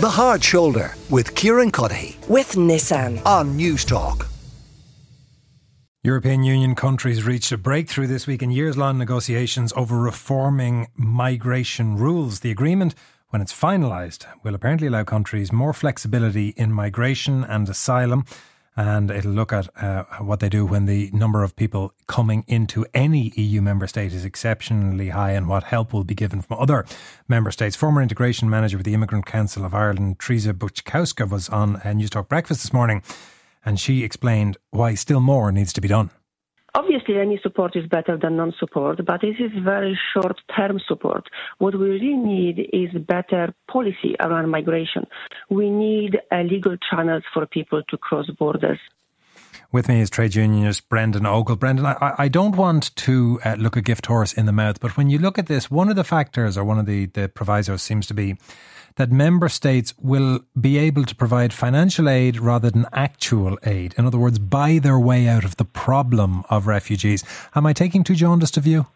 The Hard Shoulder with Kieran Cuddihy with Nissan on Newstalk. European Union countries reached a breakthrough this week in years long negotiations over reforming migration rules. The agreement, when it's finalised, will apparently allow countries more flexibility in migration and asylum and it'll look at uh, what they do when the number of people coming into any EU member state is exceptionally high and what help will be given from other member states. Former integration manager with the Immigrant Council of Ireland, Teresa Buczkowska, was on uh, Newstalk Breakfast this morning and she explained why still more needs to be done. Obviously, any support is better than non-support, but this is very short-term support. What we really need is better policy around migration. We need uh, legal channels for people to cross borders. With me is trade unionist Brendan Ogle. Brendan, I, I don't want to uh, look a gift horse in the mouth, but when you look at this, one of the factors or one of the, the provisos seems to be that member states will be able to provide financial aid rather than actual aid. In other words, buy their way out of the problem of refugees. Am I taking too jaundiced a view?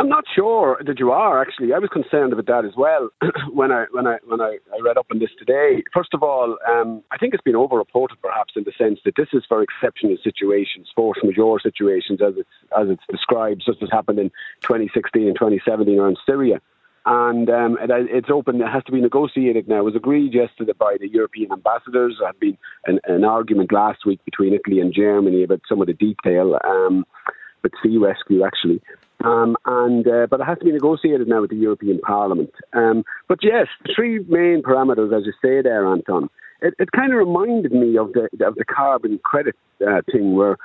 I'm not sure that you are actually. I was concerned about that as well when I when I when I, I read up on this today. First of all, um, I think it's been overreported perhaps in the sense that this is for exceptional situations, force majeure situations, as it's as it's described, such as happened in 2016 and 2017 around Syria and um, it, it's open. It has to be negotiated now. It was agreed yesterday by the European ambassadors. There had been an, an argument last week between Italy and Germany about some of the detail, um, but sea rescue actually. Um, and uh, but it has to be negotiated now with the European Parliament. Um, but yes, three main parameters, as you say there, Anton. It, it kind of reminded me of the of the carbon credit uh, thing, where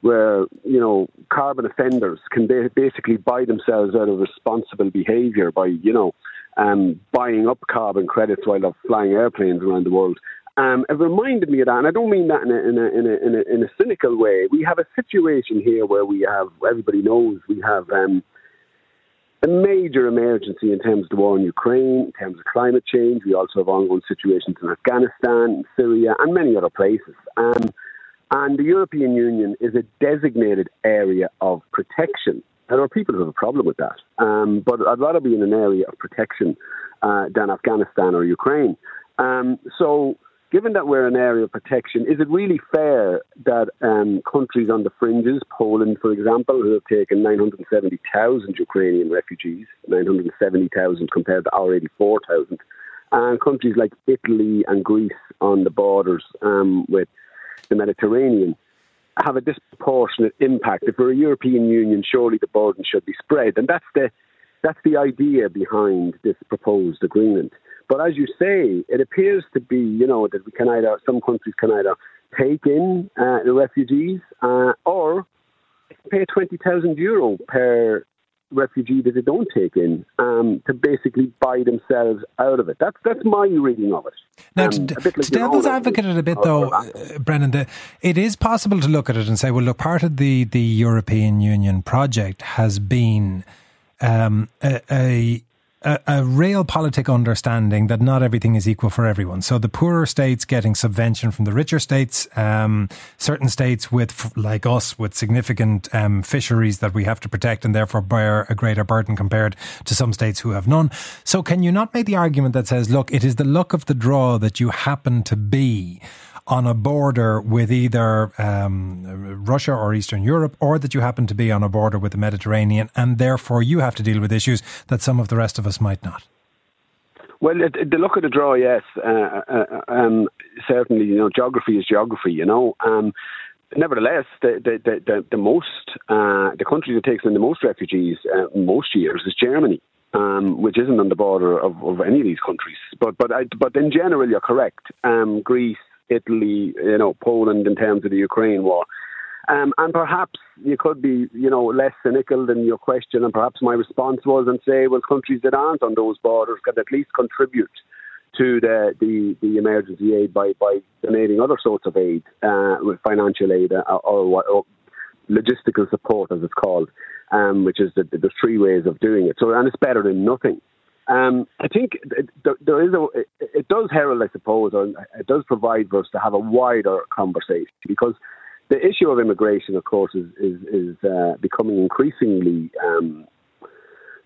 where you know carbon offenders can basically buy themselves out of responsible behaviour by you know um, buying up carbon credits while they're flying airplanes around the world. Um, it reminded me of that, and I don't mean that in a, in, a, in, a, in, a, in a cynical way. We have a situation here where we have, everybody knows, we have um, a major emergency in terms of the war in Ukraine, in terms of climate change. We also have ongoing situations in Afghanistan, Syria, and many other places. Um, and the European Union is a designated area of protection. There are people who have a problem with that. Um, but I'd rather be in an area of protection uh, than Afghanistan or Ukraine. Um, so, given that we're an area of protection, is it really fair that um, countries on the fringes, Poland, for example, who have taken 970,000 Ukrainian refugees, 970,000 compared to our 84,000, and countries like Italy and Greece on the borders um, with the Mediterranean have a disproportionate impact. If we're a European Union, surely the burden should be spread, and that's the that's the idea behind this proposed agreement. But as you say, it appears to be, you know, that we can either some countries can either take in uh, the refugees uh, or pay twenty thousand euro per refugee that they don't take in um, to basically buy themselves out of it. That's that's my reading of it. Now, um, to, like to devil's advocate it a bit, though, uh, Brendan, the, it is possible to look at it and say, well, look, part of the, the European Union project has been um, a, a a, a, realpolitik understanding that not everything is equal for everyone. So the poorer states getting subvention from the richer states, um, certain states with, like us, with significant um, fisheries that we have to protect and therefore bear a greater burden compared to some states who have none. So can you not make the argument that says, look, it is the luck of the draw that you happen to be on a border with either um, Russia or Eastern Europe, or that you happen to be on a border with the Mediterranean, and therefore you have to deal with issues that some of the rest of us might not. Well, the look of the draw, yes, uh, uh, um, certainly. You know, geography is geography. You know, um, nevertheless, the the, the, the most uh, the country that takes in the most refugees uh, most years is Germany. Um, which isn't on the border of, of, any of these countries, but but I, but in general, you're correct. Um, Greece, Italy, you know, Poland in terms of the Ukraine war. Um, and perhaps you could be, you know, less cynical than your question, and perhaps my response was and say, well, countries that aren't on those borders can at least contribute to the the, the emergency aid by, by donating other sorts of aid, uh, with financial aid uh, or, or, or, logistical support, as it's called, um, which is the, the, three ways of doing it. So, and it's better than nothing. Um, I think there is a, it does herald, I suppose, or it does provide for us to have a wider conversation because the issue of immigration, of course, is is, is uh, becoming increasingly um,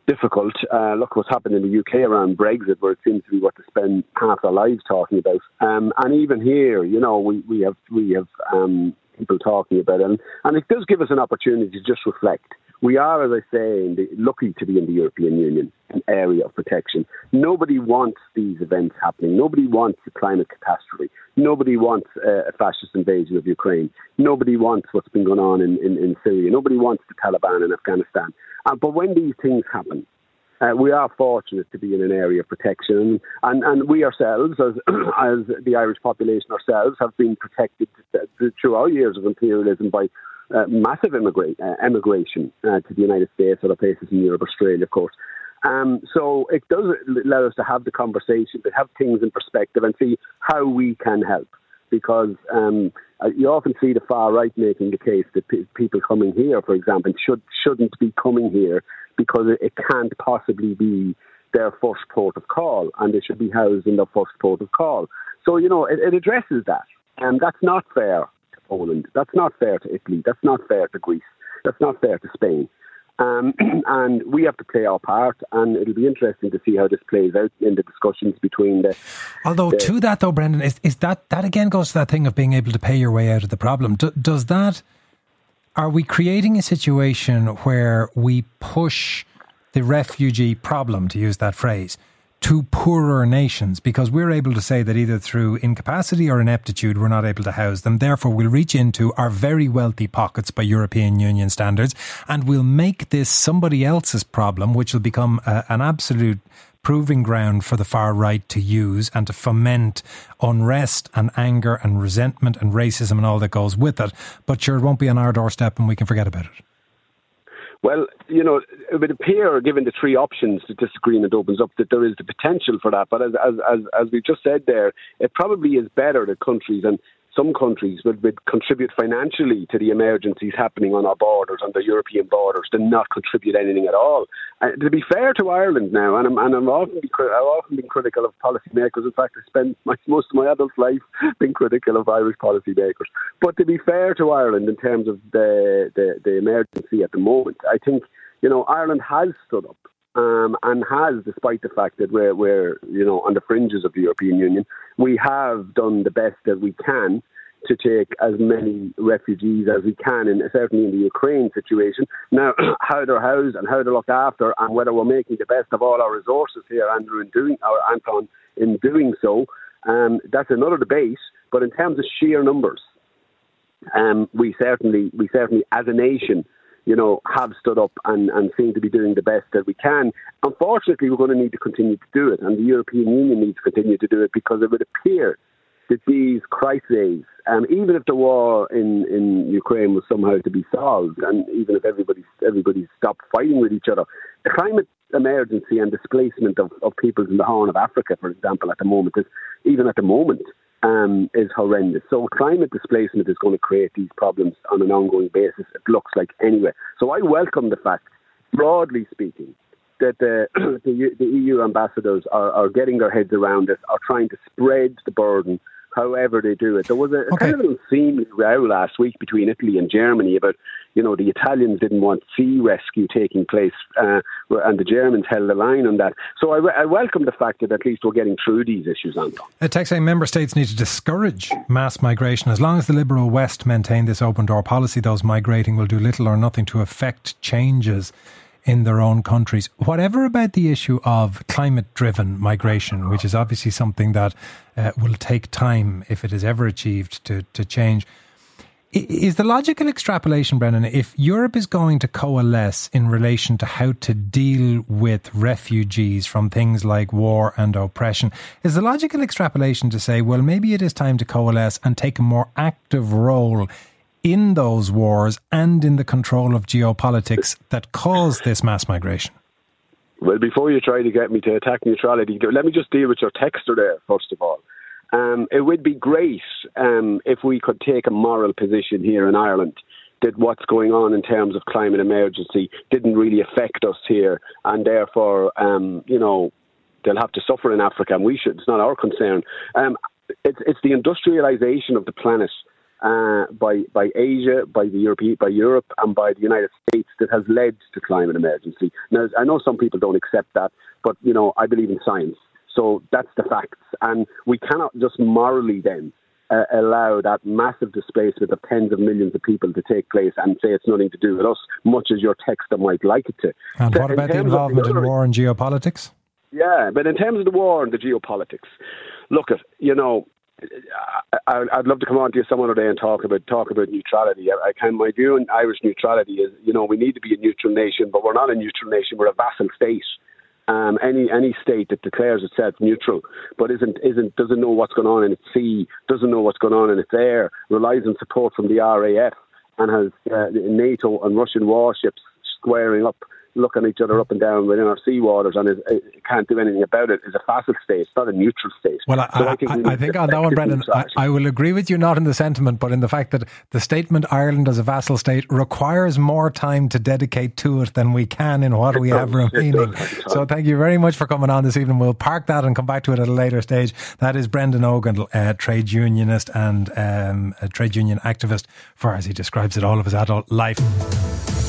difficult. Uh, look what's happened in the UK around Brexit, where it seems to be what to spend half our lives talking about. Um, and even here, you know, we, we have we have um, people talking about it, and, and it does give us an opportunity to just reflect. We are, as I say, the, lucky to be in the European Union, an area of protection. Nobody wants these events happening. Nobody wants a climate catastrophe. Nobody wants a fascist invasion of Ukraine. Nobody wants what's been going on in, in, in Syria. Nobody wants the Taliban in Afghanistan. Uh, but when these things happen, uh, we are fortunate to be in an area of protection, and, and we ourselves, as, as the Irish population ourselves, have been protected through our years of imperialism by uh, massive immigra- uh, emigration uh, to the United States, other places in Europe, Australia, of course. Um, so it does allow us to have the conversation, to have things in perspective, and see how we can help. Because um, uh, you often see the far right making the case that p- people coming here, for example, should shouldn't be coming here because it, can't possibly be their first port of call, and they should be housed in their first port of call. So you know, it, it addresses that, and that's not fair Poland. That's not fair to Italy. That's not fair to Greece. That's not fair to Spain. Um, and we have to play our part, and it'll be interesting to see how this plays out in the discussions between the. Although the, to that though, Brendan, is, is that that again goes to that thing of being able to pay your way out of the problem? Do, does that? Are we creating a situation where we push the refugee problem, to use that phrase, to poorer nations because we're able to say that either through incapacity or ineptitude we're not able to house them. Therefore, we'll reach into our very wealthy pockets by European Union standards and we'll make this somebody else's problem, which will become a, an absolute proving ground for the far right to use and to foment unrest and anger and resentment and racism and all that goes with it. But sure, it won't be on our doorstep and we can forget about it. Well, you know, it would appear, given the three options that this agreement opens up, that there is the potential for that. But as as as, as we just said there, it probably is better that countries and some countries would, would contribute financially to the emergencies happening on our borders, on the European borders, than not contribute anything at all. Uh, to be fair to Ireland now, and I'm, and I'm often be, I've often been critical of policymakers. In fact, I spent my, most of my adult life being critical of Irish policymakers. But to be fair to Ireland in terms of the, the, the emergency at the moment, I think you know Ireland has stood up um, and has, despite the fact that we're, we're, you know, on the fringes of the European Union, we have done the best that we can to take as many refugees as we can, and certainly in the Ukraine situation. Now, how they're housed and how they're looked after, and whether we're making the best of all our resources here, Andrew, in doing, or Anton, in doing so, um, that's another debate. But in terms of sheer numbers, um, we certainly, we certainly, as a nation, you know, have stood up and, and seem to be doing the best that we can. Unfortunately, we're going to need to continue to do it, and the European Union needs to continue to do it because it would appear that these crises, um, even if the war in, in Ukraine was somehow to be solved, and even if everybody everybody stopped fighting with each other, the climate emergency and displacement of, of peoples in the Horn of Africa, for example, at the moment is even at the moment um, is horrendous. So climate displacement is going to create these problems on an ongoing basis. It looks like anyway. So I welcome the fact, broadly speaking, that the, the, EU ambassadors are, are getting their heads around this, are trying to spread the burden however they do it. There was a, a okay. kind of an unseemly row last week between Italy and Germany about, you know, the Italians didn't want sea rescue taking place, uh, and the Germans held the line on that. So I, I, welcome the fact that at least we're getting through these issues, Anton. A text saying member states need to discourage mass migration. As long as the liberal West maintain this open door policy, those migrating will do little or nothing to affect changes in their own countries. Whatever about the issue of climate driven migration, which is obviously something that uh, will take time if it is ever achieved to, to change. Is the logical extrapolation, Brendan, if Europe is going to coalesce in relation to how to deal with refugees from things like war and oppression, is the logical extrapolation to say, well, maybe it is time to coalesce and take a more active role in those wars and in the control of geopolitics that caused this mass migration? Well, before you try to get me to attack neutrality, let me just deal with your texter there, first of all. Um, it would be great um, if we could take a moral position here in Ireland that what's going on in terms of climate emergency didn't really affect us here, and therefore, um, you know, they'll have to suffer in Africa, and we should. It's not our concern. Um, it's, it's the industrialization of the planet uh, by by Asia, by the European, by Europe, and by the United States that has led to climate emergency. Now, I know some people don't accept that, but you know, I believe in science, so that's the facts, and we cannot just morally then uh, allow that massive displacement of tens of millions of people to take place and say it's nothing to do with us, much as your text might like it to. And what about the involvement the in war and geopolitics? Yeah, but in terms of the war and the geopolitics, look at you know. I, I'd love to come on to you some other day and talk about talk about neutrality. I, I can my view on Irish neutrality is, you know, we need to be a neutral nation, but we're not a neutral nation. We're a vassal state um, any any state that declares itself neutral but isn't isn't doesn't know what's going on in its sea, doesn't know what's going on in its air, relies on support from the RAF and has uh, NATO and Russian warships squaring up looking each other up and down within our sea waters and is, can't do anything about it is a facile state. It's not a neutral state. Well, I, so I, I think, I, I think on that one, Brendan, I, will agree with you not in the sentiment, but in the fact that the statement Ireland as a vassal state requires more time to dedicate to it than we can in what it we does, have remaining. So thank you very much for coming on this evening. We'll park that and come back to it at a later stage. That is Brendan Ogle, uh, trade unionist and um, a trade union activist for, as he describes it, all of his adult life.